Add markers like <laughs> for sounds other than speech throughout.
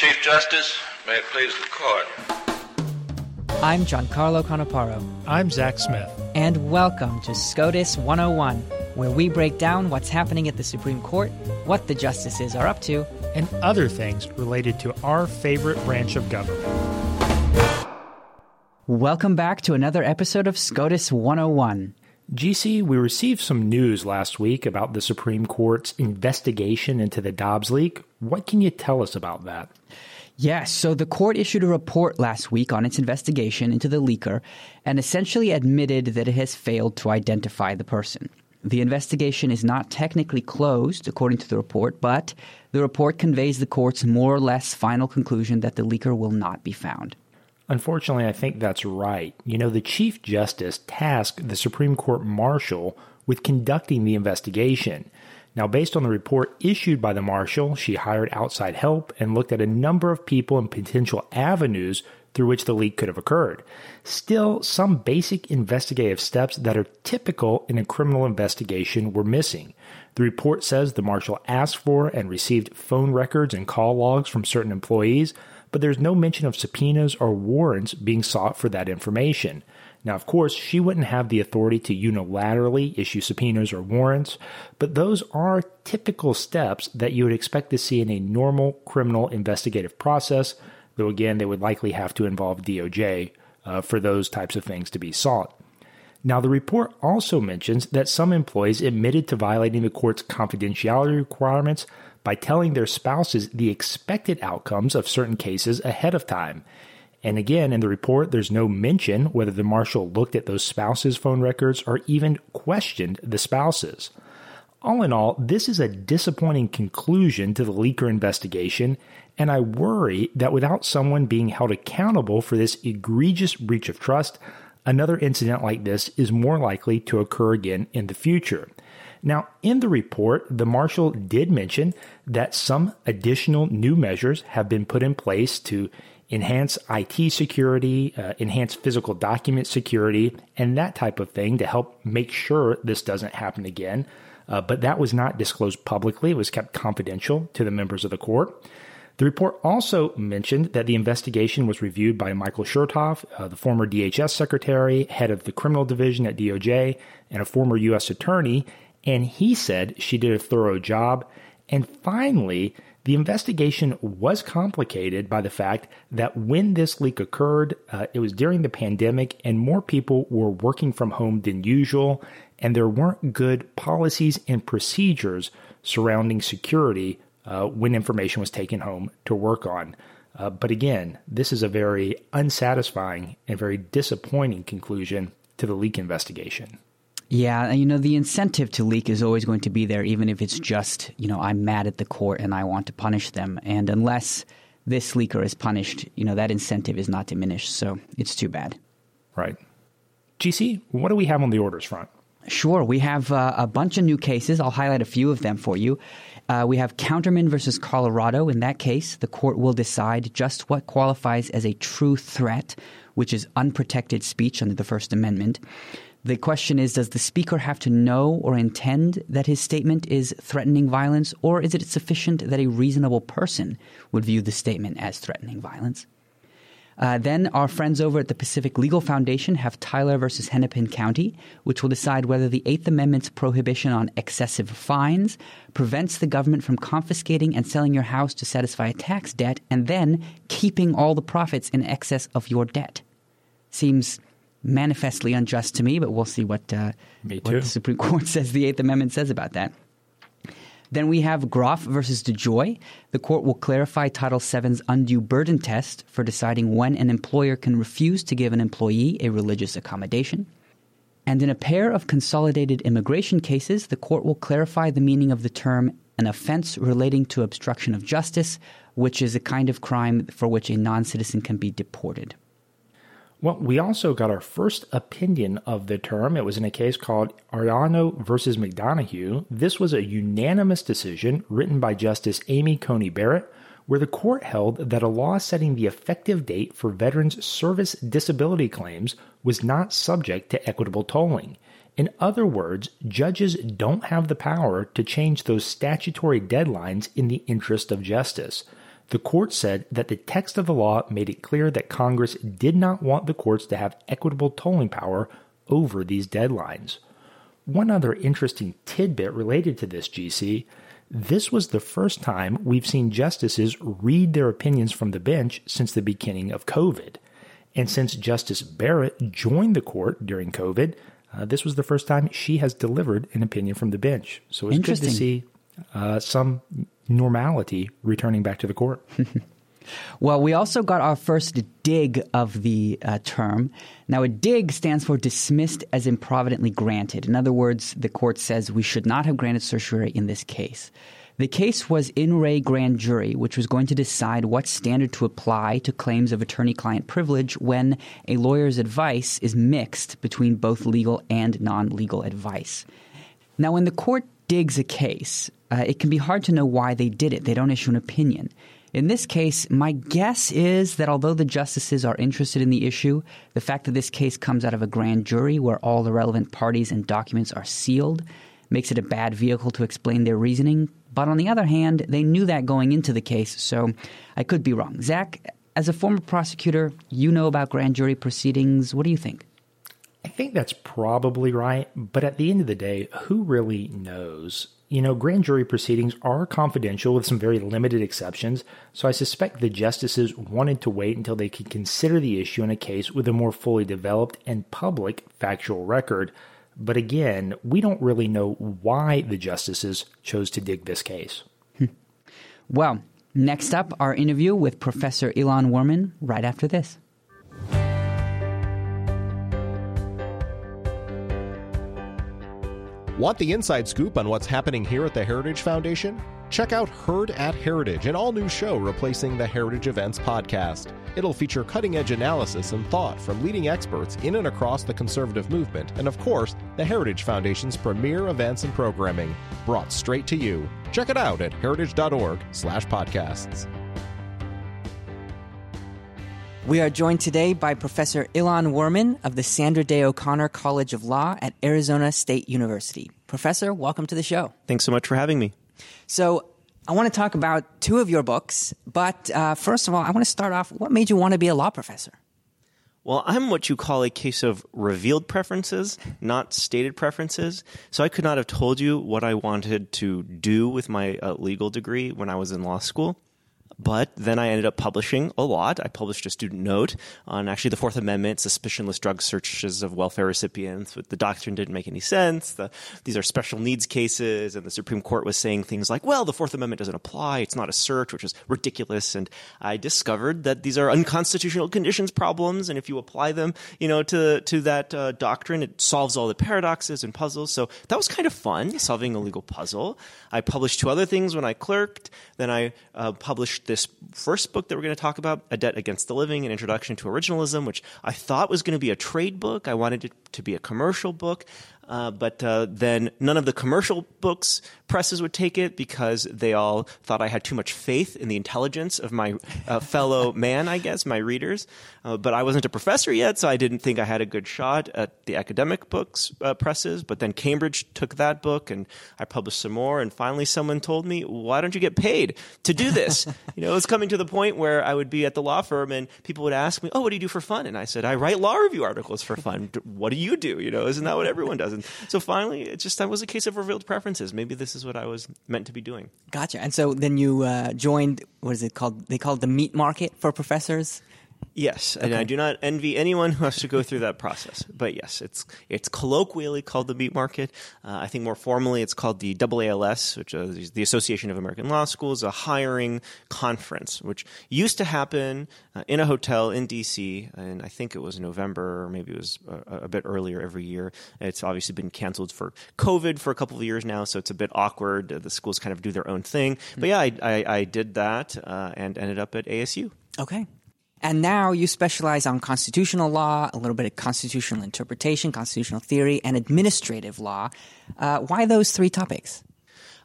Chief Justice, may it please the court. I'm Giancarlo Canaparo. I'm Zach Smith. And welcome to SCOTUS 101, where we break down what's happening at the Supreme Court, what the justices are up to, and other things related to our favorite branch of government. Welcome back to another episode of SCOTUS 101. GC, we received some news last week about the Supreme Court's investigation into the Dobbs leak. What can you tell us about that? Yes, so the court issued a report last week on its investigation into the leaker and essentially admitted that it has failed to identify the person. The investigation is not technically closed, according to the report, but the report conveys the court's more or less final conclusion that the leaker will not be found. Unfortunately, I think that's right. You know, the Chief Justice tasked the Supreme Court Marshal with conducting the investigation. Now, based on the report issued by the Marshal, she hired outside help and looked at a number of people and potential avenues through which the leak could have occurred. Still, some basic investigative steps that are typical in a criminal investigation were missing. The report says the Marshal asked for and received phone records and call logs from certain employees, but there's no mention of subpoenas or warrants being sought for that information. Now, of course, she wouldn't have the authority to unilaterally issue subpoenas or warrants, but those are typical steps that you would expect to see in a normal criminal investigative process, though again, they would likely have to involve DOJ uh, for those types of things to be sought. Now, the report also mentions that some employees admitted to violating the court's confidentiality requirements by telling their spouses the expected outcomes of certain cases ahead of time. And again, in the report, there's no mention whether the marshal looked at those spouses' phone records or even questioned the spouses. All in all, this is a disappointing conclusion to the leaker investigation, and I worry that without someone being held accountable for this egregious breach of trust, another incident like this is more likely to occur again in the future. Now, in the report, the marshal did mention that some additional new measures have been put in place to enhance IT security, uh, enhance physical document security, and that type of thing to help make sure this doesn't happen again. Uh, but that was not disclosed publicly, it was kept confidential to the members of the court. The report also mentioned that the investigation was reviewed by Michael Chertoff, uh, the former DHS secretary, head of the criminal division at DOJ, and a former U.S. attorney, and he said she did a thorough job. And finally, the investigation was complicated by the fact that when this leak occurred, uh, it was during the pandemic and more people were working from home than usual, and there weren't good policies and procedures surrounding security uh, when information was taken home to work on. Uh, but again, this is a very unsatisfying and very disappointing conclusion to the leak investigation. Yeah, you know, the incentive to leak is always going to be there, even if it's just, you know, I'm mad at the court and I want to punish them. And unless this leaker is punished, you know, that incentive is not diminished. So it's too bad. Right. GC, what do we have on the orders front? Sure. We have uh, a bunch of new cases. I'll highlight a few of them for you. Uh, we have Counterman versus Colorado. In that case, the court will decide just what qualifies as a true threat, which is unprotected speech under the First Amendment. The question is Does the speaker have to know or intend that his statement is threatening violence, or is it sufficient that a reasonable person would view the statement as threatening violence? Uh, then our friends over at the Pacific Legal Foundation have Tyler versus Hennepin County, which will decide whether the Eighth Amendment's prohibition on excessive fines prevents the government from confiscating and selling your house to satisfy a tax debt and then keeping all the profits in excess of your debt. Seems manifestly unjust to me, but we'll see what, uh, what the Supreme <laughs> Court says the Eighth Amendment says about that. Then we have Groff versus DeJoy. The court will clarify Title VII's undue burden test for deciding when an employer can refuse to give an employee a religious accommodation. And in a pair of consolidated immigration cases, the court will clarify the meaning of the term an offense relating to obstruction of justice, which is a kind of crime for which a non citizen can be deported. Well, we also got our first opinion of the term. It was in a case called Arellano versus McDonough. This was a unanimous decision written by Justice Amy Coney Barrett, where the court held that a law setting the effective date for veterans' service disability claims was not subject to equitable tolling. In other words, judges don't have the power to change those statutory deadlines in the interest of justice. The court said that the text of the law made it clear that Congress did not want the courts to have equitable tolling power over these deadlines. One other interesting tidbit related to this, GC this was the first time we've seen justices read their opinions from the bench since the beginning of COVID. And since Justice Barrett joined the court during COVID, uh, this was the first time she has delivered an opinion from the bench. So it's good to see uh, some normality returning back to the court. <laughs> well, we also got our first dig of the uh, term. Now, a dig stands for dismissed as improvidently granted. In other words, the court says we should not have granted certiorari in this case. The case was in re grand jury, which was going to decide what standard to apply to claims of attorney client privilege when a lawyer's advice is mixed between both legal and non legal advice. Now, when the court digs a case, uh, it can be hard to know why they did it. They don't issue an opinion. In this case, my guess is that although the justices are interested in the issue, the fact that this case comes out of a grand jury where all the relevant parties and documents are sealed makes it a bad vehicle to explain their reasoning. But on the other hand, they knew that going into the case, so I could be wrong. Zach, as a former prosecutor, you know about grand jury proceedings. What do you think? I think that's probably right, but at the end of the day, who really knows? You know, grand jury proceedings are confidential with some very limited exceptions, so I suspect the justices wanted to wait until they could consider the issue in a case with a more fully developed and public factual record. But again, we don't really know why the justices chose to dig this case. Hmm. well, next up, our interview with Professor Ilan Wurman right after this. Want the inside scoop on what's happening here at the Heritage Foundation? Check out Heard at Heritage, an all new show replacing the Heritage Events podcast. It'll feature cutting edge analysis and thought from leading experts in and across the conservative movement, and of course, the Heritage Foundation's premier events and programming, brought straight to you. Check it out at heritage.org/slash podcasts. We are joined today by Professor Ilan Wurman of the Sandra Day O'Connor College of Law at Arizona State University. Professor, welcome to the show. Thanks so much for having me. So, I want to talk about two of your books, but uh, first of all, I want to start off. What made you want to be a law professor? Well, I'm what you call a case of revealed preferences, not stated preferences. So I could not have told you what I wanted to do with my uh, legal degree when I was in law school. But then I ended up publishing a lot. I published a student note on actually the Fourth Amendment, suspicionless drug searches of welfare recipients. But the doctrine didn't make any sense. The, these are special needs cases, and the Supreme Court was saying things like, "Well, the Fourth Amendment doesn't apply. It's not a search," which is ridiculous. And I discovered that these are unconstitutional conditions problems, and if you apply them, you know, to to that uh, doctrine, it solves all the paradoxes and puzzles. So that was kind of fun, solving a legal puzzle. I published two other things when I clerked. Then I uh, published this first book that we're going to talk about, A Debt Against the Living, an introduction to originalism, which I thought was going to be a trade book. I wanted it to be a commercial book. Uh, but uh, then none of the commercial books presses would take it because they all thought I had too much faith in the intelligence of my uh, fellow <laughs> man, I guess, my readers. Uh, but I wasn't a professor yet, so I didn't think I had a good shot at the academic books uh, presses. But then Cambridge took that book, and I published some more. And finally, someone told me, "Why don't you get paid to do this?" <laughs> you know, it was coming to the point where I would be at the law firm, and people would ask me, "Oh, what do you do for fun?" And I said, "I write law review articles for fun." what do you do? You know, isn't that what everyone does? So finally, it just that was a case of revealed preferences. Maybe this is what I was meant to be doing. Gotcha. And so then you uh, joined. What is it called? They call it the meat market for professors. Yes, and I do not envy anyone who has to go through that process. But yes, it's it's colloquially called the meat market. Uh, I think more formally, it's called the AALS, which is the Association of American Law Schools, a hiring conference, which used to happen uh, in a hotel in D.C. and I think it was November or maybe it was a, a, bit earlier every year. It's obviously been canceled for COVID for a couple of years now, so it's a bit awkward. The schools kind of do their own thing. But yeah, I, I, I did that uh, and ended up at ASU. Okay, and now you specialize on constitutional law, a little bit of constitutional interpretation, constitutional theory, and administrative law. Uh, why those three topics?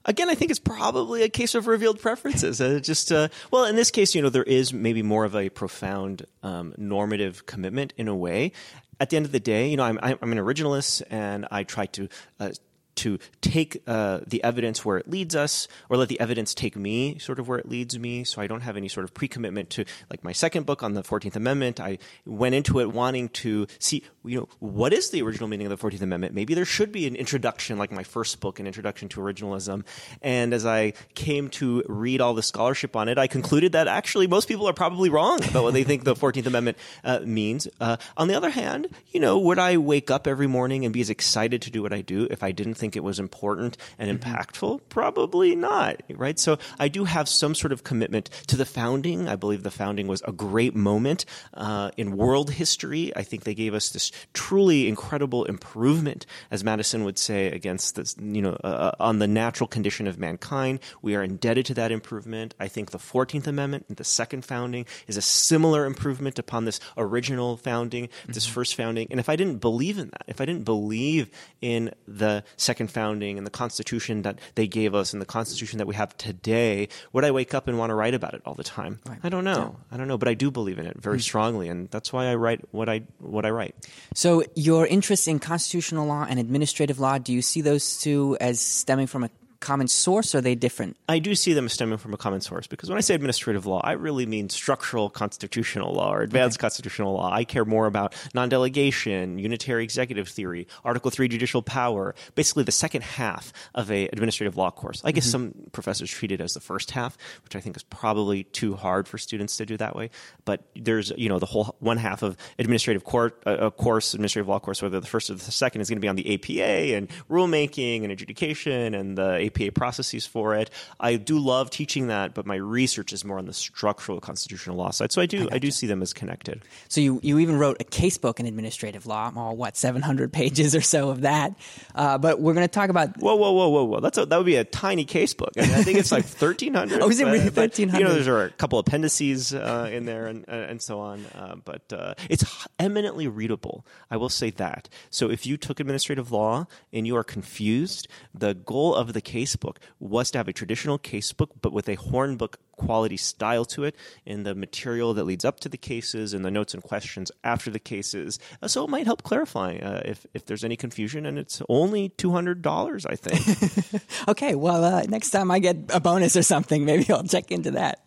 Again, I think it's probably a case of revealed preferences. Uh, just uh, well, in this case, you know, there is maybe more of a profound um, normative commitment in a way. At the end of the day, you know, I'm, I'm an originalist, and I try to uh, to take uh, the evidence where it leads us, or let the evidence take me sort of where it leads me. So I don't have any sort of pre-commitment to like my second book on the Fourteenth Amendment. I went into it wanting to see, you know, what is the original meaning of the Fourteenth Amendment? Maybe there should be an introduction, like my first book, an introduction to originalism. And as I came to read all the scholarship on it, I concluded that actually most people are probably wrong about what they think the Fourteenth Amendment uh, means. Uh, on the other hand, you know, would I wake up every morning and be as excited to do what I do if I didn't think it was important and impactful? Probably not, right? So I do have some sort of commitment to the founding. I believe the founding was a great moment uh, in world history. I think they gave us this truly incredible improvement, as Madison would say, against this, you know, uh, on the natural condition of mankind. We are indebted to that improvement. I think the 14th Amendment, and the second founding, is a similar improvement upon this original founding, this first founding. And if I didn't believe in that, if I didn't believe in the second founding and the Constitution that they gave us and the Constitution that we have today, would I wake up and want to write about it all the time? I don't know. I don't know, but I do believe in it very mm-hmm. strongly, and that's why I write what I what I write. So, your interest in constitutional law and administrative law, do you see those two as stemming from a common source, or are they different? I do see them stemming from a common source because when I say administrative law, I really mean structural constitutional law or advanced constitutional law. I care more about non delegation, unitary executive theory, Article 3 judicial power, basically the second half of a administrative law course. I guess some professors treat it as the first half, which I think is probably too hard for students to do that way. But there's, you know, the whole one half of administrative court, a uh, course, administrative law course, whether the first or the second is going to be on the APA and rulemaking and adjudication and the APA processes for it. I do love teaching that, but my research is more on the structural constitutional law side. So I do I, do see them as connected. So, you, you even wrote a case book in administrative law, I'm all what, 700 pages or so of that. Uh, but we're going to talk about. Whoa, whoa, whoa, whoa, whoa! That's a, that would be a tiny case book. I, mean, I think it's like <laughs> thirteen hundred. Oh, is it really but, 1300? You know, there's a couple appendices uh, in there and uh, and so on. Uh, but uh, it's eminently readable. I will say that. So if you took administrative law and you are confused, the goal of the case book was to have a traditional casebook, but with a hornbook quality style to it in the material that leads up to the cases and the notes and questions after the cases. Uh, so it might help clarify uh, if, if there's any confusion. And it's only $200, I think. <laughs> Okay, well, uh, next time I get a bonus or something, <laughs> maybe I'll check into that.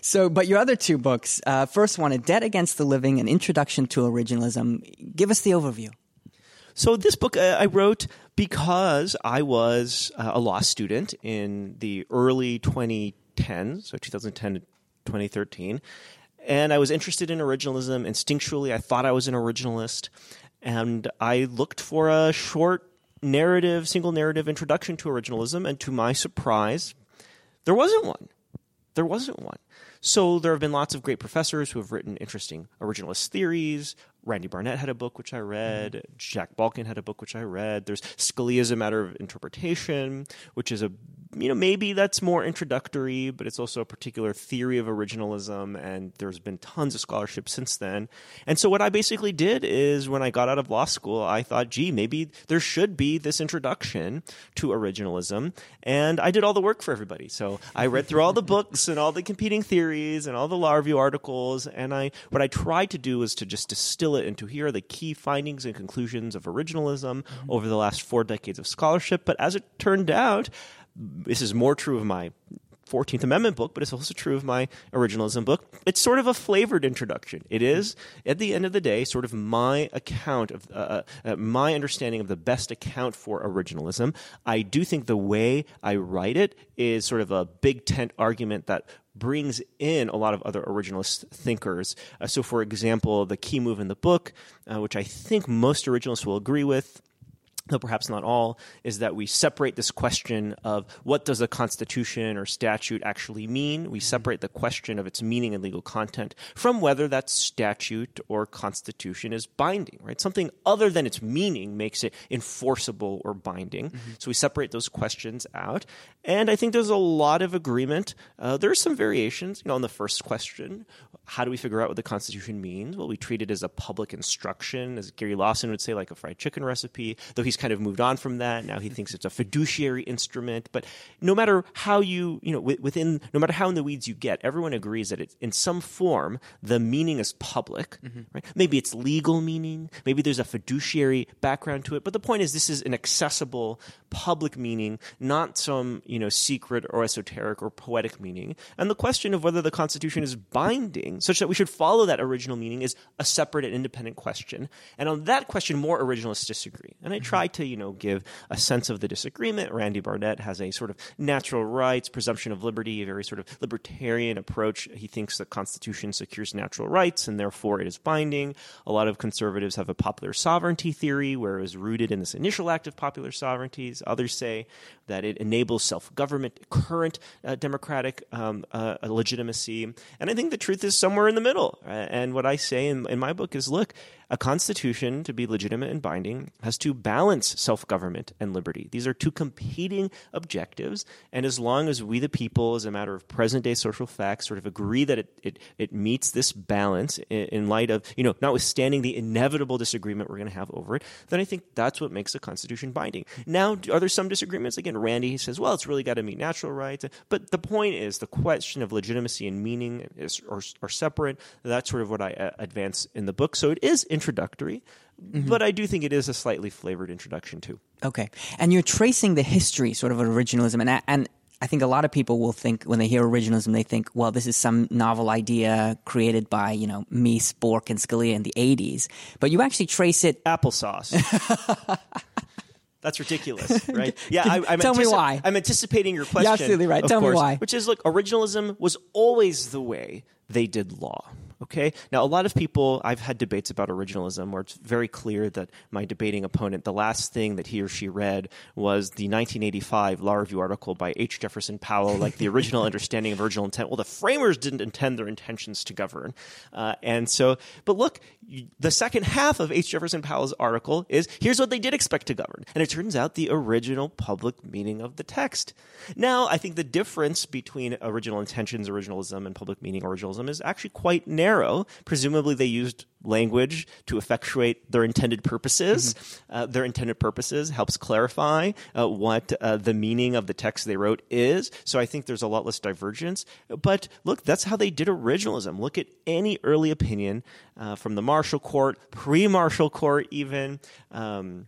So, but your other two books, uh, first one, A Debt Against the Living, An Introduction to Originalism. Give us the overview. So this book uh, I wrote because I was uh, a law student in the early 2010s, so 2010 to 2013, and I was interested in originalism. Instinctually, I thought I was an originalist, and I looked for a short narrative, single narrative introduction to originalism, and to my surprise, there wasn't one. There wasn't one. So there have been lots of great professors who have written interesting originalist theories. Randy Barnett had a book which I read. Mm-hmm. Jack Balkin had a book which I read. There's Scalia's A Matter of Interpretation, which is a you know maybe that's more introductory, but it's also a particular theory of originalism, and there's been tons of scholarship since then. And so what I basically did is when I got out of law school, I thought, gee, maybe there should be this introduction to originalism, and I did all the work for everybody. So I read through all the books and all the competing theories and all the law review articles, and I what I tried to do was to just distill it into here are the key findings and conclusions of originalism mm-hmm. over the last four decades of scholarship. But as it turned out, this is more true of my 14th Amendment book, but it's also true of my originalism book. It's sort of a flavored introduction. It is, at the end of the day, sort of my account of, uh, uh, my understanding of the best account for originalism. I do think the way I write it is sort of a big tent argument that brings in a lot of other originalist thinkers. Uh, so, for example, the key move in the book, uh, which I think most originalists will agree with, though perhaps not all, is that we separate this question of what does a constitution or statute actually mean. We separate the question of its meaning and legal content from whether that statute or constitution is binding, right? Something other than its meaning makes it enforceable or binding. So we separate those questions out. And I think there's a lot of agreement. Uh, there are some variations, you know, on the first question. How do we figure out what the Constitution means? Well, we treat it as a public instruction, as Gary Lawson would say, like a fried chicken recipe, though he he's kind of moved on from that. Now he thinks it's a fiduciary instrument. But no matter how you, you know, within, no matter how in the weeds you get, everyone agrees that it's in some form the meaning is public, mm-hmm. right? Maybe it's legal meaning, maybe there's a fiduciary background to it. But the point is, this is an accessible public meaning, not some, you know, secret or esoteric or poetic meaning. And the question of whether the Constitution is binding, such that we should follow that original meaning, is a separate and independent question. And on that question, more originalists disagree. And I mm-hmm. Try to, you know, give a sense of the disagreement. Randy Barnett has a sort of natural rights, presumption of liberty, a very sort of libertarian approach. He thinks the Constitution secures natural rights and therefore it is binding. A lot of conservatives have a popular sovereignty theory where it was rooted in this initial act of popular sovereignties. Others say that it enables self government, current uh, democratic um, uh, legitimacy. And I think the truth is somewhere in the middle. And what I say in, in my book is look, a constitution, to be legitimate and binding, has to balance self government and liberty. These are two competing objectives. And as long as we, the people, as a matter of present day social facts, sort of agree that it, it, it meets this balance in, in light of, you know, notwithstanding the inevitable disagreement we're going to have over it, then I think that's what makes a constitution binding. Now, are there some disagreements? Again, Randy says, well, it's really got to meet natural rights. But the point is, the question of legitimacy and meaning is, are, are separate. That's sort of what I uh, advance in the book. So it is introductory, mm-hmm. but I do think it is a slightly flavored introduction too. Okay, and you're tracing the history, sort of, of originalism, and and I think a lot of people will think when they hear originalism, they think, well, this is some novel idea created by, you know, Meese, Bork, and Scalia in the 80s. But you actually trace it. Applesauce. <laughs> That's ridiculous, <laughs> right? Yeah, I, am tell antici- me why. I'm anticipating your question. You're absolutely right. Tell course, me why. Which is, look, originalism was always the way they did law. Okay. Now, a lot of people, I've had debates about originalism where it's very clear that my debating opponent, the last thing that he or she read was the 1985 Law Review article by H. Jefferson Powell, like the original <laughs> understanding of original intent. Well, the framers didn't intend their intentions to govern. Uh, and so, but look, the second half of H. Jefferson Powell's article is here's what they did expect to govern. And it turns out the original public meaning of the text. Now, I think the difference between original intentions, originalism, and public meaning originalism is actually quite narrow narrow. Presumably, they used language to effectuate their intended purposes. Mm-hmm. Uh, their intended purposes helps clarify uh, what uh, the meaning of the text they wrote is. So I think there's a lot less divergence. But look, that's how they did originalism. Look at any early opinion uh, from the Marshall Court, pre-Marshall Court, even. Um,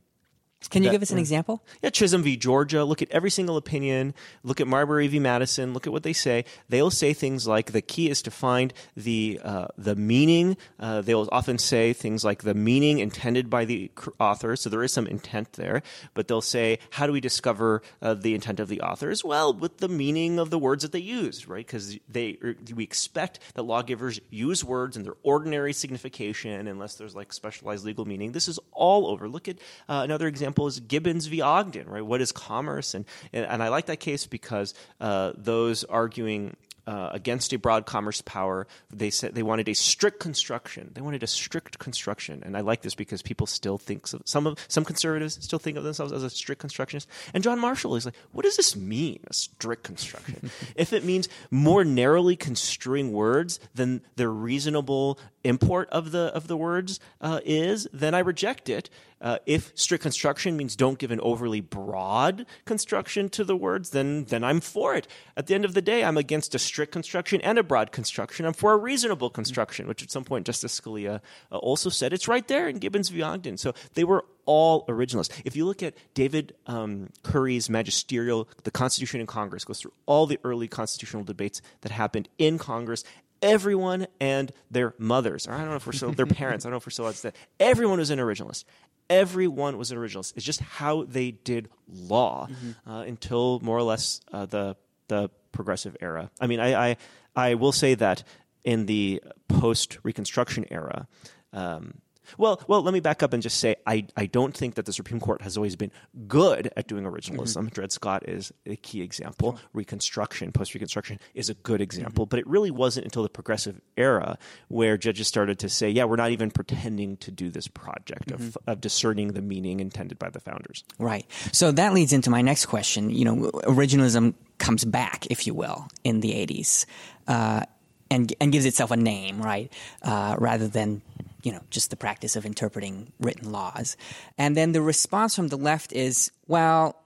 can you that, give us an example? Yeah, Chisholm v. Georgia. Look at every single opinion. Look at Marbury v. Madison. Look at what they say. They'll say things like the key is to find the uh, the meaning. Uh, they'll often say things like the meaning intended by the author. So there is some intent there. But they'll say, how do we discover uh, the intent of the authors? Well, with the meaning of the words that they use, right? Because they er, we expect that lawgivers use words in their ordinary signification, unless there's like specialized legal meaning. This is all over. Look at uh, another example example is Gibbons v. Ogden, right? What is commerce? And, and, and I like that case because uh, those arguing uh, against a broad commerce power. They said they wanted a strict construction. They wanted a strict construction, and I like this because people still think so, some of some conservatives still think of themselves as a strict constructionist. And John Marshall is like, what does this mean? A strict construction? <laughs> if it means more narrowly construing words than the reasonable import of the of the words uh, is, then I reject it. Uh, if strict construction means don't give an overly broad construction to the words, then then I'm for it. At the end of the day, I'm against a strict construction and a broad construction. I'm for a reasonable construction, which at some point Justice Scalia uh, also said it's right there in Gibbons v. Ogden. So they were all originalists. If you look at David um, Currie's magisterial, The Constitution in Congress, goes through all the early constitutional debates that happened in Congress everyone and their mothers, or I don't know if we're still their <laughs> parents. I don't know if we're still allowed to say everyone was an originalist. Everyone was an originalist. It's just how they did law mm-hmm. uh, until more or less uh, the the progressive era. I mean, I, I I will say that in the post Reconstruction era. Um, well, well, let me back up and just say I, I don't think that the Supreme Court has always been good at doing originalism. Mm-hmm. Dred Scott is a key example. Sure. Reconstruction, post Reconstruction, is a good example. Mm-hmm. But it really wasn't until the progressive era where judges started to say, yeah, we're not even pretending to do this project mm-hmm. of, of discerning the meaning intended by the founders. Right. So that leads into my next question. You know, originalism comes back, if you will, in the 80s. Uh, and, and gives itself a name, right? Uh, rather than you know, just the practice of interpreting written laws. And then the response from the left is, well,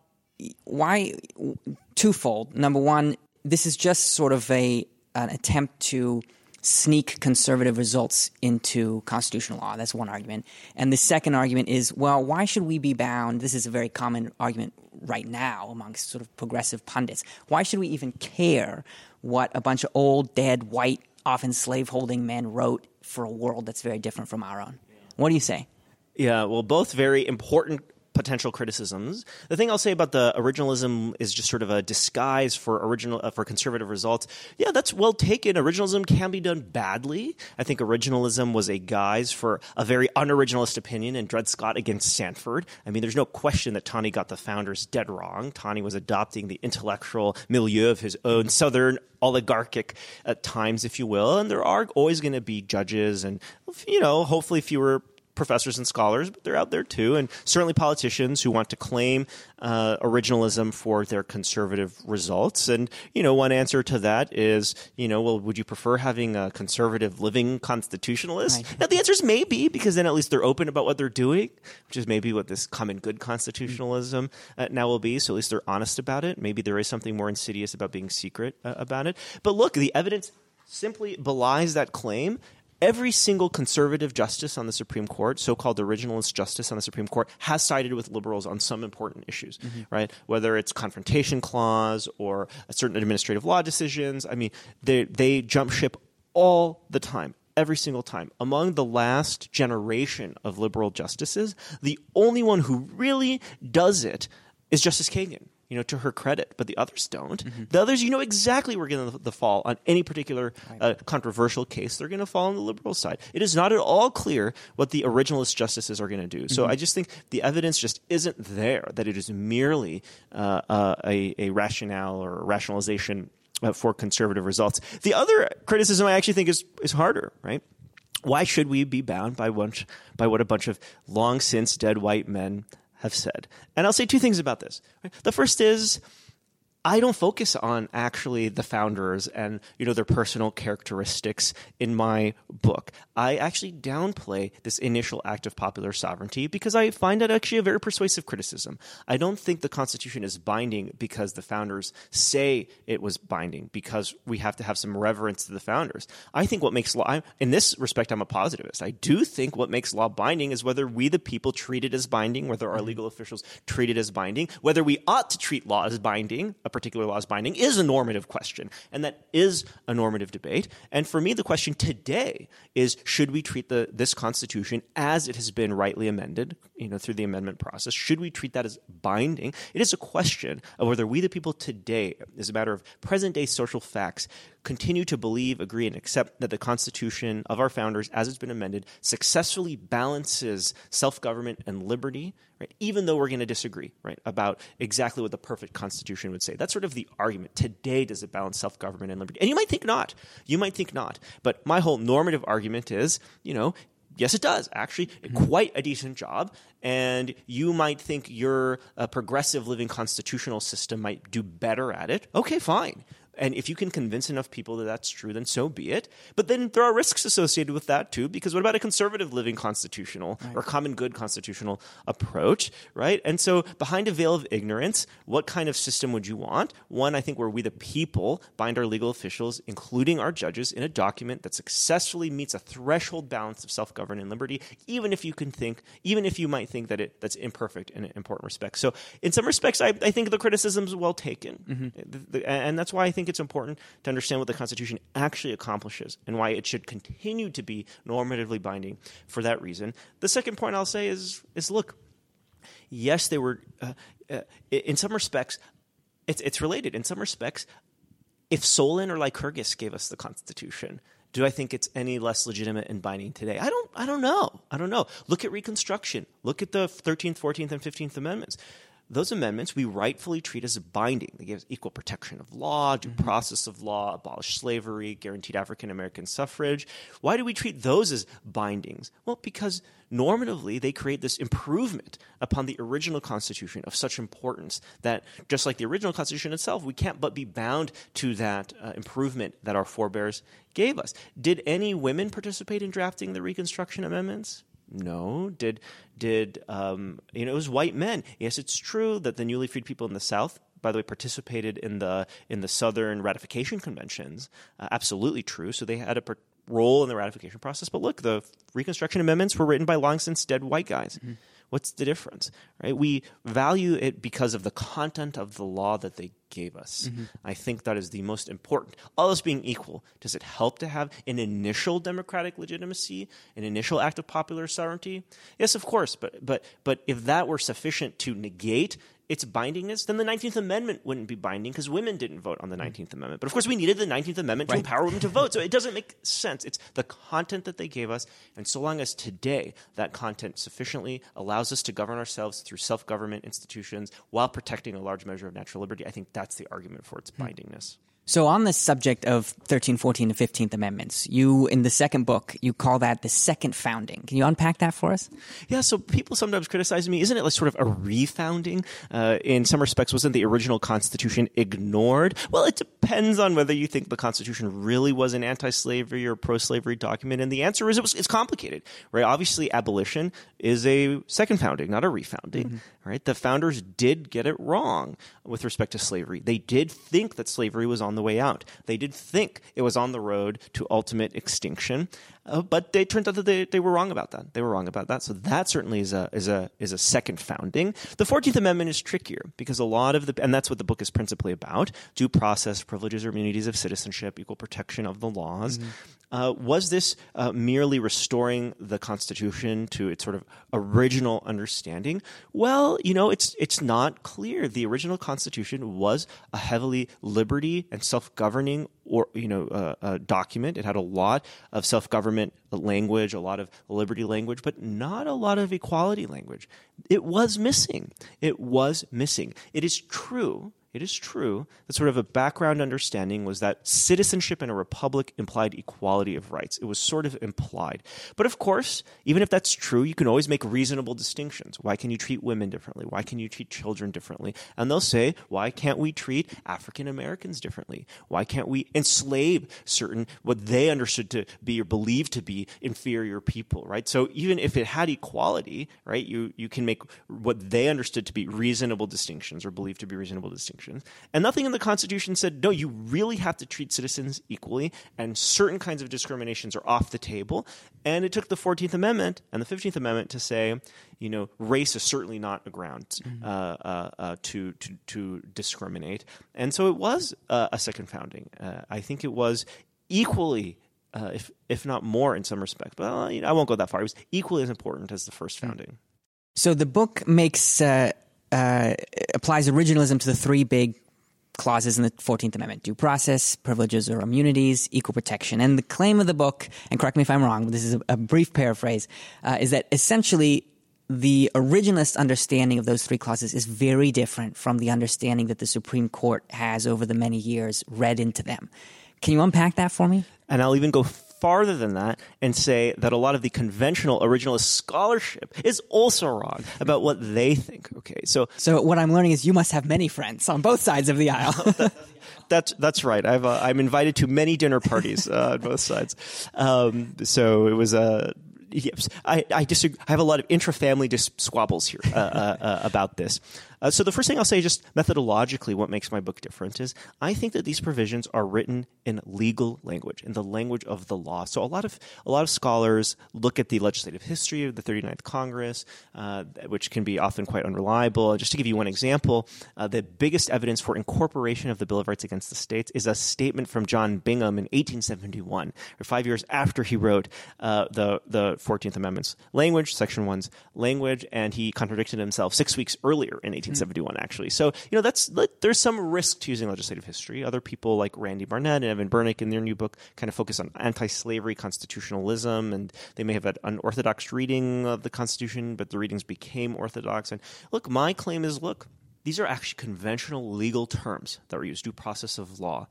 why twofold. Number one, this is just sort of a an attempt to sneak conservative results into constitutional law. That's one argument. And the second argument is, well, why should we be bound? This is a very common argument right now amongst sort of progressive pundits. Why should we even care what a bunch of old, dead, white, often slaveholding men wrote for a world that's very different from our own? What do you say? Yeah, well, both very important potential criticisms. The thing I'll say about the originalism is just sort of a disguise for original uh, for conservative results. Yeah, that's well taken. Originalism can be done badly. I think originalism was a guise for a very unoriginalist opinion in Dred Scott against Sandford. I mean, there's no question that Taney got the founders dead wrong. Taney was adopting the intellectual milieu of his own southern oligarchic at times, if you will, and there are always going to be judges and you know, hopefully fewer professors and scholars, but they're out there too, and certainly politicians who want to claim uh, originalism for their conservative results. And you know, one answer to that is, you know, well, would you prefer having a conservative living constitutionalist? Right. Now, the answer is maybe, because then at least they're open about what they're doing, which is maybe what this common good constitutionalism uh, now will be. So at least they're honest about it. Maybe there is something more insidious about being secret uh, about it. But look, the evidence simply belies that claim. Every single conservative justice on the Supreme Court, so-called originalist justice on the Supreme Court, has sided with liberals on some important issues, mm-hmm. right? Whether it's confrontation clause or certain administrative law decisions. I mean, they they jump ship all the time. Every single time. Among the last generation of liberal justices, the only one who really does it is Justice Kagan you know, to her credit, but the others don't. The others, you know exactly where going to the fall on any particular uh, controversial case. They're going to fall on the liberal side. It is not at all clear what the originalist justices are going to do. So I just think the evidence just isn't there that it is merely uh, uh, a, a rationale or a rationalization uh, for conservative results. The other criticism I actually think is is harder, right? Why should we be bound by bunch by what a bunch of long since dead white men have said. And I'll say two things about this. The first is I don't focus on actually the founders and you know their personal characteristics in my book. I actually downplay this initial act of popular sovereignty because I find that actually a very persuasive criticism. I don't think the Constitution is binding because the founders say it was binding because we have to have some reverence to the founders. I think what makes law I'm, in this respect I'm a positivist. I do think what makes law binding is whether we the people treat it as binding, whether our mm-hmm. legal officials treat it as binding, whether we ought to treat law as binding, a particular law as binding is a normative question, and that is a normative debate. And for me, the question today is: Should we treat the this Constitution as it has been rightly amended, you know, through the amendment process? Should we treat that as binding? It is a question of whether we, the people today, as a matter of present day social facts, continue to believe, agree, and accept that the Constitution of our founders, as it's been amended, successfully balances self government and liberty, right? Even though we're going to disagree, right, about exactly what the perfect Constitution would say. That's sort of the argument. Today, does it balance self government and liberty? And you might think not. You might think not. But my whole normative argument is, you know, Yes, it does. Actually, quite a decent job. And you might think your uh, progressive living constitutional system might do better at it. Okay, fine. And if you can convince enough people that that's true, then so be it. But then there are risks associated with that too, because what about a conservative living constitutional or common good constitutional approach, right? And so behind a veil of ignorance, what kind of system would you want? One, I think, where we the people bind our legal officials, including our judges, in a document that successfully meets a threshold balance of self-government and liberty, even if you can think, even if you might think that it that's imperfect in important respects. So in some respects, I, I think the criticism is well taken, mm-hmm. the- and that's why I think it's important to understand what the Constitution actually accomplishes and why it should continue to be normatively binding for that reason. The second point I'll say is is look, yes, they were uh, uh, in some respects. It's it's related in some respects. If Solon or Lycurgus gave us the Constitution, do I think it's any less legitimate and binding today? I don't. I don't know. I don't know. Look at Reconstruction. Look at the Thirteenth, Fourteenth, and Fifteenth Amendments. Those amendments we rightfully treat as binding. They give us equal protection of law, due Mm-hmm. process of law, abolish slavery, guaranteed African American suffrage. Why do we treat those as bindings? Well, because normatively they create this improvement upon the original Constitution of such importance that, just like the original Constitution itself, we can't but be bound to that uh, improvement that our forebears gave us. Did any women participate in drafting the Reconstruction Amendments? No. Did did um, you know it was white men? Yes, it's true that the newly freed people in the South, by the way, participated in the in the Southern ratification conventions. Uh, absolutely true. So they had a per- role in the ratification process. But look, the Reconstruction Amendments were written by long since dead white guys. What's the difference, right? We value it because of the content of the law that they gave us. Mm-hmm. I think that is the most important. All else being equal, does it help to have an initial democratic legitimacy, an initial act of popular sovereignty? Yes, of course. But but but if that were sufficient to negate its bindingness, then the 19th Amendment wouldn't be binding because women didn't vote on the mm. 19th Amendment. But of course, we needed the 19th Amendment to empower women to vote. So it doesn't make sense. It's the content that they gave us. And so long as today that content sufficiently allows us to govern ourselves through self government institutions while protecting a large measure of natural liberty, I think that's the argument for its hmm. bindingness. So on the subject of 13, 14, and 15th Amendments, you, in the second book, you call that the second founding. Can you unpack that for us? Yeah, so people sometimes criticize me. Isn't it like sort of a refounding? Uh, in some respects, wasn't the original Constitution ignored? Well, it depends on whether you think the Constitution really was an anti-slavery or pro-slavery document. And the answer is it was, it's complicated, right? Obviously, abolition is a second founding, not a refounding, right? The founders did get it wrong with respect to slavery. They did think that slavery was on the way out. They did think it was on the road to ultimate extinction. Uh, but they turned out that they, they were wrong about that. They were wrong about that. So that certainly is a is a is a second founding. The Fourteenth Amendment is trickier because a lot of the and that's what the book is principally about: due process, privileges or immunities of citizenship, equal protection of the laws. Uh, was this uh, merely restoring the Constitution to its sort of original understanding? Well, you know, it's it's not clear. The original Constitution was a heavily liberty and self-governing or you know uh, uh, document. It had a lot of self-government language, a lot of liberty language, but not a lot of equality language. It was missing. It was missing. It is true it is true that sort of a background understanding was that citizenship in a republic implied equality of rights. It was sort of implied. But of course, even if that's true, you can always make reasonable distinctions. Why can you treat women differently? Why can you treat children differently? And they'll say, why can't we treat African Americans differently? Why can't we enslave certain, what they understood to be or believed to be inferior people, right? So even if it had equality, right, you, you can make what they understood to be reasonable distinctions or believed to be reasonable distinctions. And nothing in the Constitution said, no, you really have to treat citizens equally, and certain kinds of discriminations are off the table. And it took the 14th Amendment and the 15th Amendment to say, you know, race is certainly not a ground uh, uh, uh, to, to, to discriminate. And so it was uh, a second founding. Uh, I think it was equally. Uh, if if not more in some respects, but uh, you know, I won't go that far. It was equally as important as the first founding. So the book makes uh, uh, applies originalism to the three big clauses in the 14th Amendment due process, privileges or immunities, equal protection. And the claim of the book, and correct me if I'm wrong, but this is a, a brief paraphrase, uh, is that essentially the originalist understanding of those three clauses is very different from the understanding that the Supreme Court has over the many years read into them. Can you unpack that for me? And I'll even go farther than that and say that a lot of the conventional originalist scholarship is also wrong about what they think. Okay, so So what I'm learning is you must have many friends on both sides of the aisle. <laughs> That's that's right. I've uh, I'm invited to many dinner parties uh, on both sides. Um, so it was a. Yes, I, I disagree. I have a lot of intra-family dis- squabbles here uh, uh, uh, about this. Uh, so the first thing I'll say, just methodologically, what makes my book different is I think that these provisions are written in legal language, in the language of the law. So a lot of a lot of scholars look at the legislative history of the 39th Congress, uh, which can be often quite unreliable. Just to give you one example, uh, the biggest evidence for incorporation of the Bill of Rights against the states is a statement from John Bingham in 1871, or five years after he wrote uh, the the 14th Amendment's language, Section One's language, and he contradicted himself six weeks earlier in 1871. Actually, so you know that's there's some risk to using legislative history. Other people like Randy Barnett and Evan Bernick in their new book kind of focus on anti-slavery constitutionalism, and they may have had unorthodox reading of the Constitution, but the readings became orthodox. And look, my claim is, look these are actually conventional legal terms that were used due process of law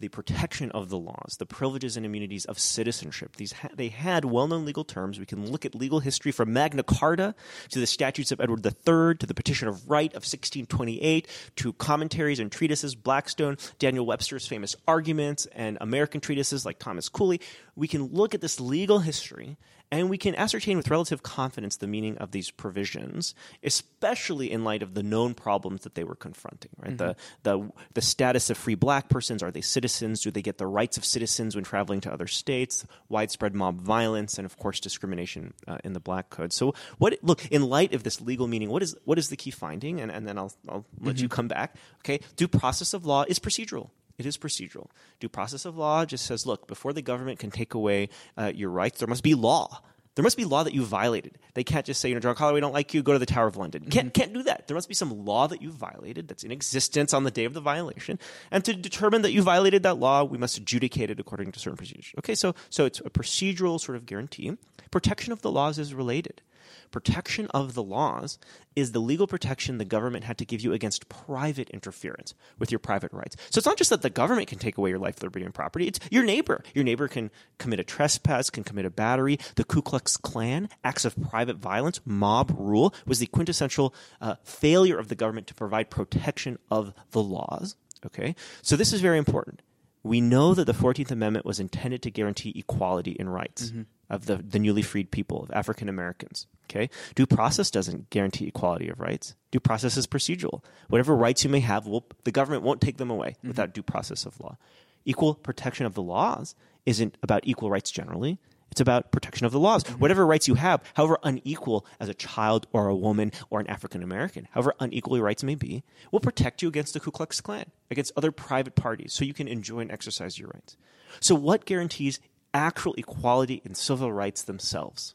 the protection of the laws, the privileges and immunities of citizenship. These ha- they had well-known legal terms. We can look at legal history from Magna Carta to the statutes of Edward III to the Petition of Right of 1628 to commentaries and treatises, Blackstone, Daniel Webster's famous arguments, and American treatises like Thomas Cooley. We can look at this legal history and we can ascertain with relative confidence the meaning of these provisions, especially in light of the known problems that they were confronting. Right, the the the status of free black persons are they citizens? Do they get the rights of citizens when traveling to other states? Widespread mob violence, and of course discrimination uh, in the Black Code. So, what look in light of this legal meaning? What is what is the key finding? And and then I'll I'll let you come back. Okay, due process of law is procedural. It is procedural. Due process of law just says, look, before the government can take away uh, your rights, there must be law. There must be law that you violated. They can't just say, you know, John Collyer, we don't like you, go to the Tower of London. Can't, can't do that. There must be some law that you violated that's in existence on the day of the violation. And to determine that you violated that law, we must adjudicate it according to certain procedures. Okay, so, so it's a procedural sort of guarantee. Protection of the laws is related. Protection of the laws is the legal protection the government had to give you against private interference with your private rights. So it's not just that the government can take away your life, liberty, and property. It's your neighbor. Your neighbor can commit a trespass, can commit a battery. The Ku Klux Klan, acts of private violence, mob rule, was the quintessential uh, failure of the government to provide protection of the laws. Okay, so this is very important. We know that the Fourteenth Amendment was intended to guarantee equality in rights of the, the newly freed people, of African Americans. Okay? Due process doesn't guarantee equality of rights. Due process is procedural. Whatever rights you may have, will, the government won't take them away mm-hmm. without due process of law. Equal protection of the laws isn't about equal rights generally. It's about protection of the laws. Mm-hmm. Whatever rights you have, however unequal as a child or a woman or an African American, however unequal your rights may be, will protect you against the Ku Klux Klan, against other private parties, so you can enjoy and exercise your rights. So, what guarantees actual equality in civil rights themselves?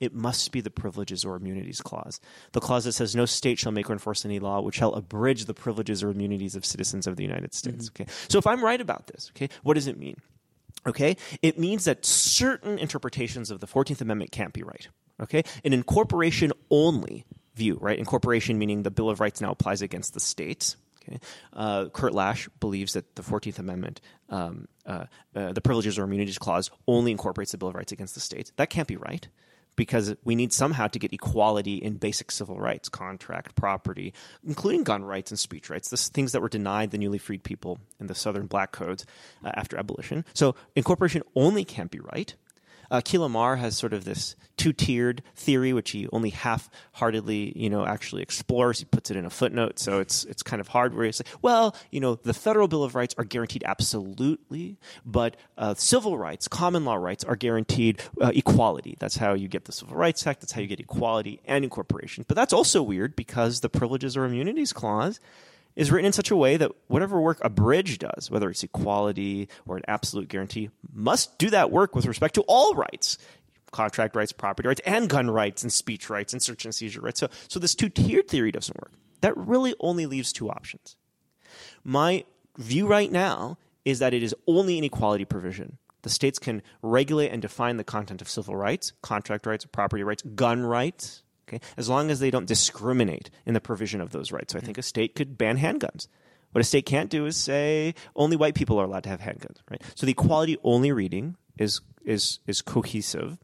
It must be the Privileges or Immunities Clause. The clause that says no state shall make or enforce any law which shall abridge the privileges or immunities of citizens of the United States. Mm-hmm. Okay. So if I'm right about this, okay, what does it mean? Okay? It means that certain interpretations of the 14th Amendment can't be right. Okay? An incorporation only view, right? Incorporation meaning the Bill of Rights now applies against the states. Okay? Uh, Kurt Lash believes that the 14th Amendment, um, uh, uh, the Privileges or Immunities Clause, only incorporates the Bill of Rights against the states. That can't be right because we need somehow to get equality in basic civil rights, contract, property, including gun rights and speech rights, the things that were denied the newly freed people in the Southern Black Codes uh, after abolition. So incorporation only can't be right. Uh, Akhil Amar has sort of this two-tiered theory, which he only half-heartedly, you know, actually explores. He puts it in a footnote, so it's it's kind of hard. Where he says, well, you know, the federal Bill of Rights are guaranteed absolutely, but uh, civil rights, common law rights, are guaranteed uh, equality. That's how you get the Civil Rights Act. That's how you get equality and incorporation. But that's also weird because the Privileges or Immunities Clause is written in such a way that whatever work abridge does, whether it's equality or an absolute guarantee, must do that work with respect to all rights contract rights, property rights, and gun rights, and speech rights, and search and seizure rights. So, so this two tiered theory doesn't work. That really only leaves two options. My view right now is that it is only an equality provision. The states can regulate and define the content of civil rights, contract rights, property rights, gun rights, okay, as long as they don't discriminate in the provision of those rights. So I think a state could ban handguns. What a state can't do is say only white people are allowed to have handguns, right? So the equality only reading is is is cohesive.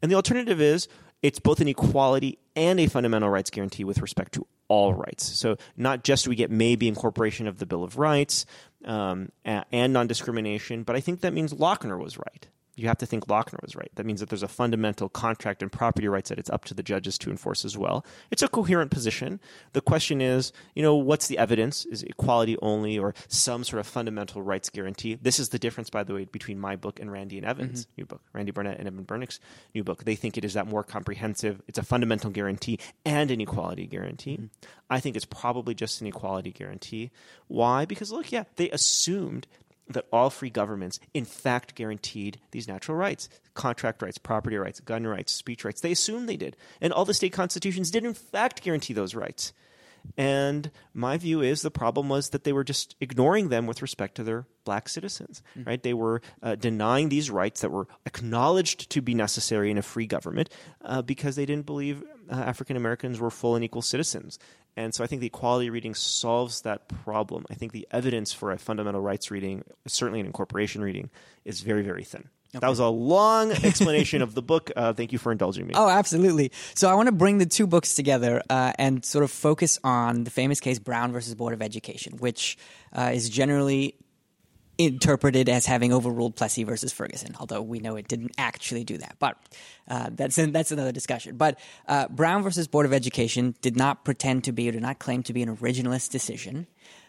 And the alternative is it's both an equality and a fundamental rights guarantee with respect to all rights. So not just we get maybe incorporation of the Bill of Rights um, and non discrimination, but I think that means Lochner was right. You have to think Lochner was right. That means that there's a fundamental contract and property rights that it's up to the judges to enforce as well. It's a coherent position. The question is, you know, what's the evidence? Is it equality only or some sort of fundamental rights guarantee? This is the difference, by the way, between my book and Randy and Evans' mm-hmm. new book, Randy Barnett and Evan Bernick's new book. They think it is that more comprehensive. It's a fundamental guarantee and an equality guarantee. Mm-hmm. I think it's probably just an equality guarantee. Why? Because look, yeah, they assumed that all free governments in fact guaranteed these natural rights contract rights property rights gun rights speech rights they assumed they did and all the state constitutions did in fact guarantee those rights and my view is the problem was that they were just ignoring them with respect to their black citizens, right? They were uh, denying these rights that were acknowledged to be necessary in a free government uh, because they didn't believe uh, African Americans were full and equal citizens. And so I think the equality reading solves that problem. I think the evidence for a fundamental rights reading, certainly an incorporation reading, is very, very thin. That was a long <laughs> explanation of the book. Uh, thank you for indulging me. Oh, absolutely. So I want to bring the two books together uh, and sort of focus on the famous case Brown versus Board of Education, which uh, is generally interpreted as having overruled Plessy versus Ferguson, although we know it didn't actually do that. But uh, that's that's another discussion. But uh, Brown versus Board of Education did not pretend to be or did not claim to be an originalist decision.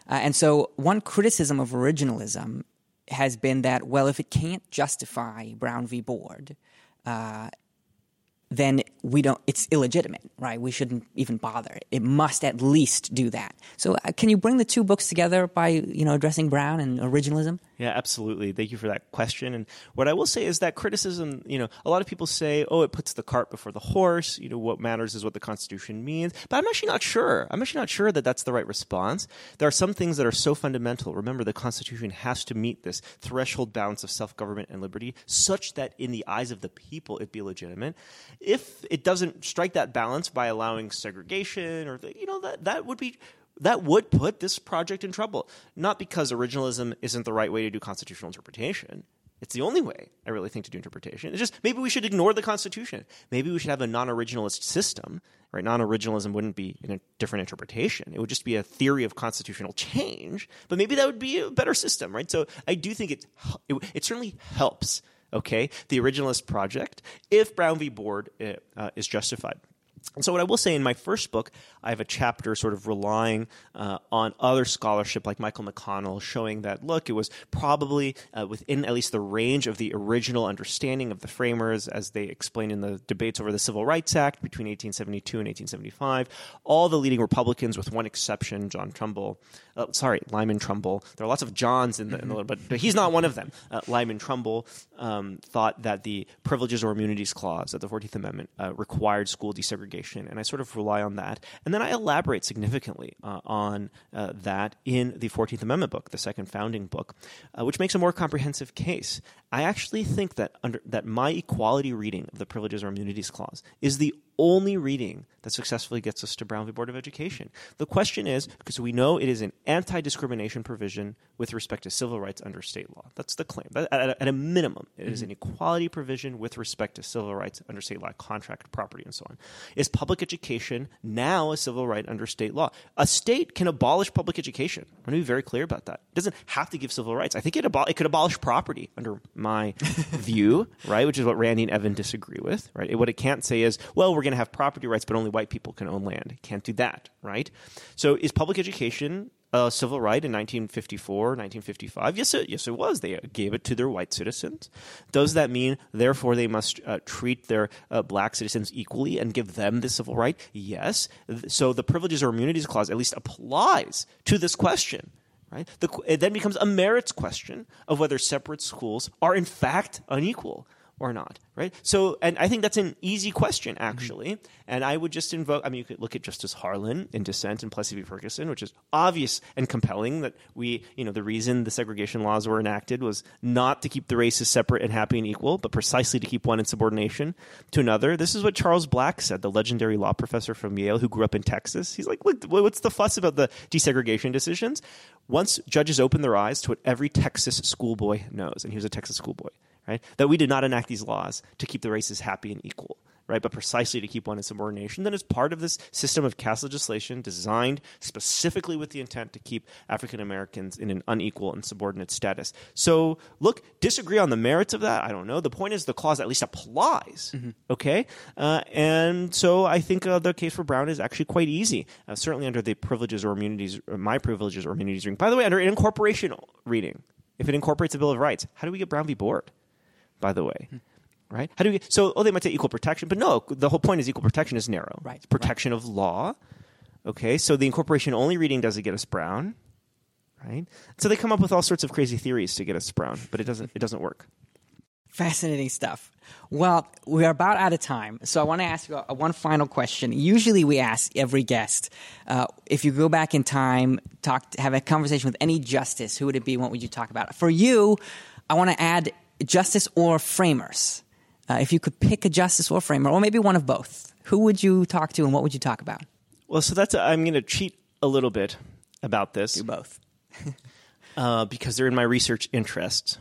Uh, and so, one criticism of originalism has been that, well, if it can't justify Brown v. Board, uh, then we don't it's illegitimate right? We shouldn't even bother. It must at least do that. So uh, can you bring the two books together by you know addressing brown and originalism yeah absolutely. Thank you for that question. And what i will say is that criticism you know a lot of people say oh it puts the cart before the horse. You know what matters is what the constitution means. But i'm actually not sure. I'm actually not sure that that's the right response. There are some things that are so fundamental. Remember the constitution has to meet this threshold balance of self-government and liberty such that in the eyes of the people it be legitimate. If it doesn't strike that balance by allowing segregation or you know that that would be that would put this project in trouble. Not because originalism isn't the right way to do constitutional interpretation. It's the only way i really think to do interpretation. It's just maybe we should ignore the constitution. Maybe we should have a non-originalist system right? Non-originalism wouldn't be a different interpretation. It would just be a theory of constitutional change but maybe that would be a better system right? So i do think it it, it certainly helps okay, the originalist project, if Brown v. Board uh, is justified. And so, what I will say in my first book, I have a chapter sort of relying uh, on other scholarship like Michael McConnell, showing that, look, it was probably uh, within at least the range of the original understanding of the framers as they explained in the debates over the Civil Rights Act between 1872 and 1875. All the leading Republicans, with one exception, John Trumbull, uh, sorry, Lyman Trumbull. There are lots of Johns in the, in the but, but, he's not one of them. Uh, Lyman Trumbull um, thought that the Privileges or Immunities Clause of the 14th Amendment uh, required school desegregation, and I sort of rely on that. And then I elaborate significantly uh, on uh, that in the 14th Amendment book, the second founding book, uh, which makes a more comprehensive case. I actually think that under that my equality reading of the Privileges or Immunities Clause is the only reading that successfully gets us to Brown v. Board of Education. The question is because we know it is an anti discrimination provision with respect to civil rights under state law. That's the claim. At, at a minimum, it mm-hmm. is an equality provision with respect to civil rights under state law, contract, property, and so on. Is public education now a civil right under state law? A state can abolish public education. I want to be very clear about that. It doesn't have to give civil rights. I think it, abol- it could abolish property under my <laughs> view, right? Which is what Randy and Evan disagree with, right? What it can't say is, well, we're going to have property rights, but only white people can own land. Can't do that, right? So is public education a civil right in 1954, 1955? Yes, it, yes, it was. They gave it to their white citizens. Does that mean, therefore, they must uh, treat their uh, black citizens equally and give them the civil right? Yes. So the Privileges or Immunities Clause at least applies to this question. Right? The, it then becomes a merits question of whether separate schools are in fact unequal or not, right? So, and I think that's an easy question, mm-hmm. actually. Mm-hmm. And I would just invoke, I mean, you could look at Justice Harlan in dissent in Plessy v. Ferguson, which is obvious and compelling that we, you know, the reason the segregation laws were enacted was not to keep the races separate and happy and equal, but precisely to keep one in subordination to another. This is what Charles Black said, the legendary law professor from Yale who grew up in Texas. He's like, look, what's the fuss about the desegregation decisions? Once judges open their eyes to what every Texas schoolboy knows, and he was a Texas schoolboy, right? That we did not enact these laws to keep the races happy and equal, right? But precisely to keep one in subordination. Then, as part of this system of caste legislation designed specifically with the intent to keep African Americans in an unequal and subordinate status. So, look, disagree on the merits of that. I don't know. The point is the clause at least applies, mm-hmm. okay? Uh, and so I think uh, the case for Brown is actually quite easy, uh, certainly under the privileges or immunities, or my privileges or immunities reading. By the way, under an incorporation reading, if it incorporates a Bill of Rights, how do we get Brown v. Board? By the way. Right? How do we, so, oh, they might say equal protection, but no, the whole point is equal protection is narrow. Right. It's protection right. of law. Okay, so the incorporation only reading doesn't get us Brown. Right? So they come up with all sorts of crazy theories to get us Brown, but it doesn't, it doesn't work. Fascinating stuff. Well, we're about out of time, so I want to ask you a, one final question. Usually, we ask every guest uh, if you go back in time, talk, have a conversation with any justice, who would it be? What would you talk about? For you, I want to add justice or framers. Uh, if you could pick a justice or framer, or maybe one of both, who would you talk to and what would you talk about? Well, so that's i am going to cheat a little bit about this. Do both. <laughs> uh, because they're in my research interests.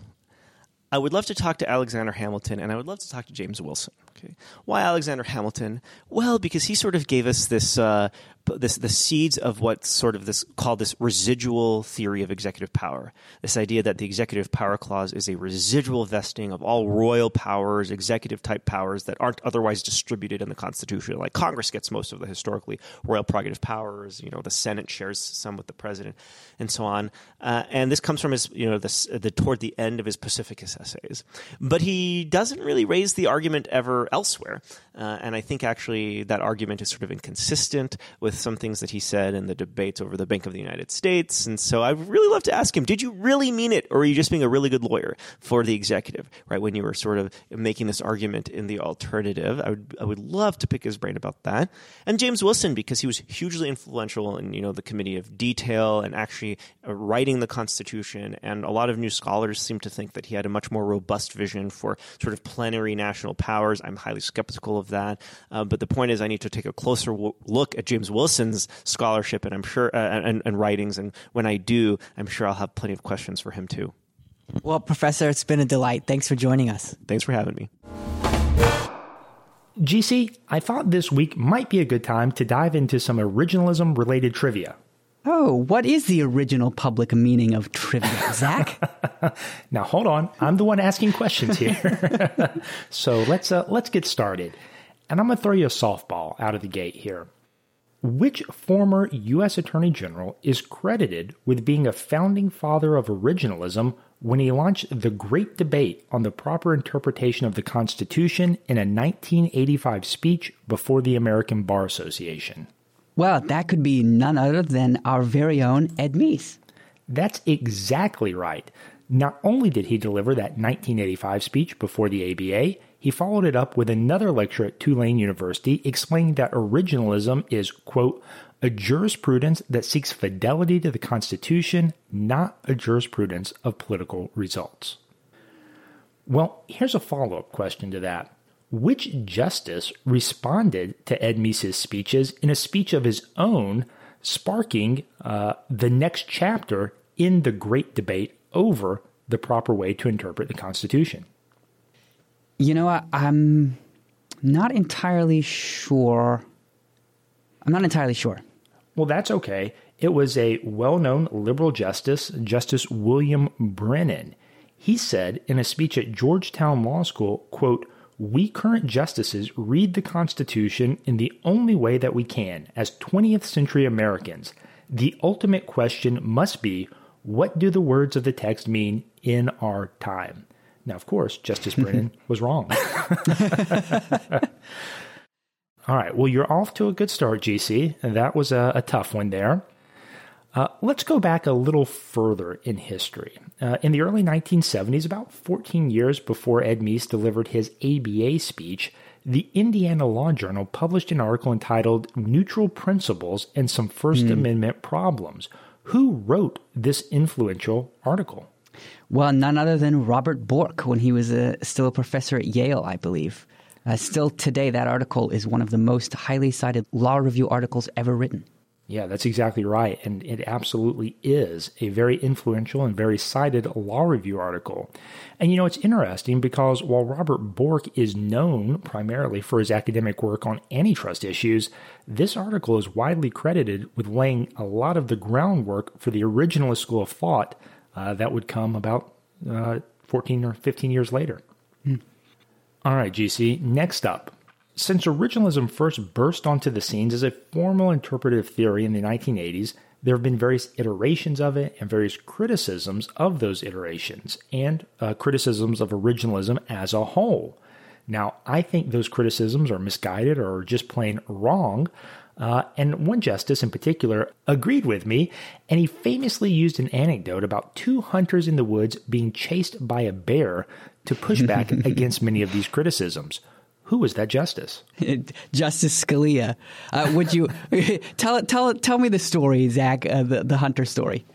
I would love to talk to Alexander Hamilton, and I would love to talk to James Wilson. Okay, why Alexander Hamilton? Well, because he sort of gave us this uh, this the seeds of what sort of this called this residual theory of executive power. This idea that the executive power clause is a residual vesting of all royal powers, executive type powers that aren't otherwise distributed in the Constitution. Like Congress gets most of the historically royal prerogative powers. You know, the Senate shares some with the president, and so on. Uh, and this comes from his you know the, the toward the end of his Pacificus essays. But he doesn't really raise the argument ever elsewhere. Uh, and I think actually that argument is sort of inconsistent with some things that he said in the debates over the Bank of the United States. And so I'd really love to ask him, did you really mean it? Or are you just being a really good lawyer for the executive, right? When you were sort of making this argument in the alternative, I would, I would love to pick his brain about that. And James Wilson, because he was hugely influential in, you know, the committee of detail and actually uh, writing the Constitution. And a lot of new scholars seem to think that he had a much more robust vision for sort of plenary national powers. I'm highly skeptical of that. Uh, but the point is, I need to take a closer w- look at James Wilson's scholarship, and I'm sure uh, and, and writings. And when I do, I'm sure I'll have plenty of questions for him too. Well, Professor, it's been a delight. Thanks for joining us. Thanks for having me. GC, I thought this week might be a good time to dive into some originalism related trivia. Oh, what is the original public meaning of trivia, <laughs> Zach? now hold on, I'm the one asking questions here. <laughs> so let's uh, let's get started. And I'm going to throw you a softball out of the gate here. Which former U.S. Attorney General is credited with being a founding father of originalism when he launched the Great Debate on the proper interpretation of the Constitution in a 1985 speech before the American Bar Association? Well, that could be none other than our very own Ed Meese. That's exactly right. Not only did he deliver that 1985 speech before the ABA, he followed it up with another lecture at Tulane University explaining that originalism is, quote, a jurisprudence that seeks fidelity to the Constitution, not a jurisprudence of political results. Well, here's a follow up question to that. Which justice responded to Ed Meese's speeches in a speech of his own, sparking uh, the next chapter in the great debate over the proper way to interpret the Constitution? You know, I, I'm not entirely sure. I'm not entirely sure. Well, that's okay. It was a well known liberal justice, Justice William Brennan. He said in a speech at Georgetown Law School, quote, we current justices read the Constitution in the only way that we can as 20th century Americans. The ultimate question must be what do the words of the text mean in our time? Now, of course, Justice <laughs> Brennan was wrong. <laughs> All right. Well, you're off to a good start, GC. And that was a, a tough one there. Uh, let's go back a little further in history. Uh, in the early 1970s, about 14 years before Ed Meese delivered his ABA speech, the Indiana Law Journal published an article entitled Neutral Principles and Some First mm. Amendment Problems. Who wrote this influential article? Well, none other than Robert Bork when he was a, still a professor at Yale, I believe. Uh, still today, that article is one of the most highly cited law review articles ever written. Yeah, that's exactly right. And it absolutely is a very influential and very cited law review article. And you know, it's interesting because while Robert Bork is known primarily for his academic work on antitrust issues, this article is widely credited with laying a lot of the groundwork for the originalist school of thought uh, that would come about uh, 14 or 15 years later. Hmm. All right, GC, next up. Since originalism first burst onto the scenes as a formal interpretive theory in the 1980s, there have been various iterations of it and various criticisms of those iterations and uh, criticisms of originalism as a whole. Now, I think those criticisms are misguided or just plain wrong, uh, and one justice in particular agreed with me, and he famously used an anecdote about two hunters in the woods being chased by a bear to push back <laughs> against many of these criticisms. Who was that justice? <laughs> Justice Scalia. Uh, would you <laughs> tell tell tell me the story, Zach? Uh, the the hunter story.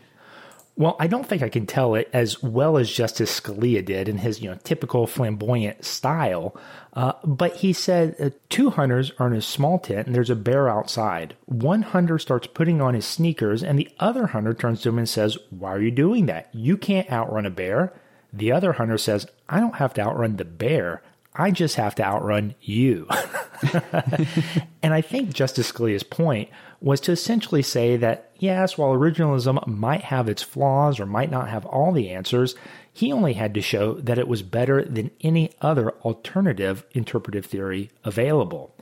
Well, I don't think I can tell it as well as Justice Scalia did in his, you know, typical flamboyant style. Uh, but he said uh, two hunters are in a small tent and there's a bear outside. One hunter starts putting on his sneakers and the other hunter turns to him and says, "Why are you doing that? You can't outrun a bear." The other hunter says, "I don't have to outrun the bear. I just have to outrun you." <laughs> and I think Justice Scalia's point was to essentially say that, yes, while originalism might have its flaws or might not have all the answers, he only had to show that it was better than any other alternative interpretive theory available.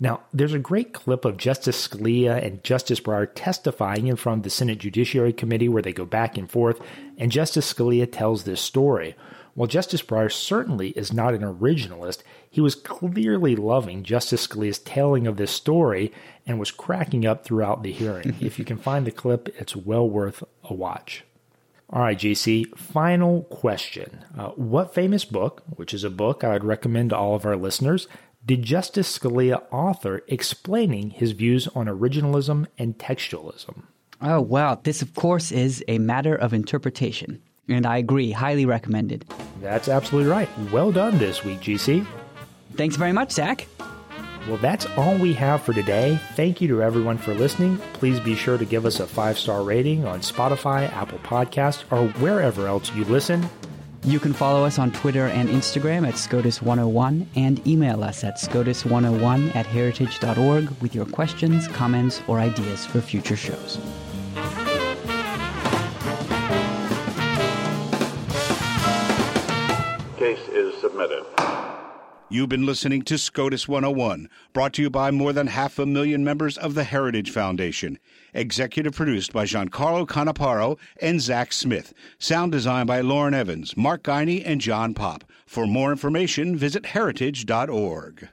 Now, there's a great clip of Justice Scalia and Justice Breyer testifying in front of the Senate Judiciary Committee where they go back and forth, and Justice Scalia tells this story. While Justice Breyer certainly is not an originalist, he was clearly loving Justice Scalia's telling of this story and was cracking up throughout the hearing. <laughs> if you can find the clip, it's well worth a watch. All right, JC, final question. Uh, what famous book, which is a book I would recommend to all of our listeners, did Justice Scalia author explaining his views on originalism and textualism? Oh, wow. This, of course, is a matter of interpretation. And I agree, highly recommended. That's absolutely right. Well done this week, GC. Thanks very much, Zach. Well, that's all we have for today. Thank you to everyone for listening. Please be sure to give us a five star rating on Spotify, Apple Podcasts, or wherever else you listen. You can follow us on Twitter and Instagram at SCOTUS101 and email us at SCOTUS101 at heritage.org with your questions, comments, or ideas for future shows. Case is submitted. You've been listening to SCOTUS 101, brought to you by more than half a million members of the Heritage Foundation. Executive produced by Giancarlo Canaparo and Zach Smith. Sound designed by Lauren Evans, Mark Guiney, and John Pop. For more information, visit heritage.org.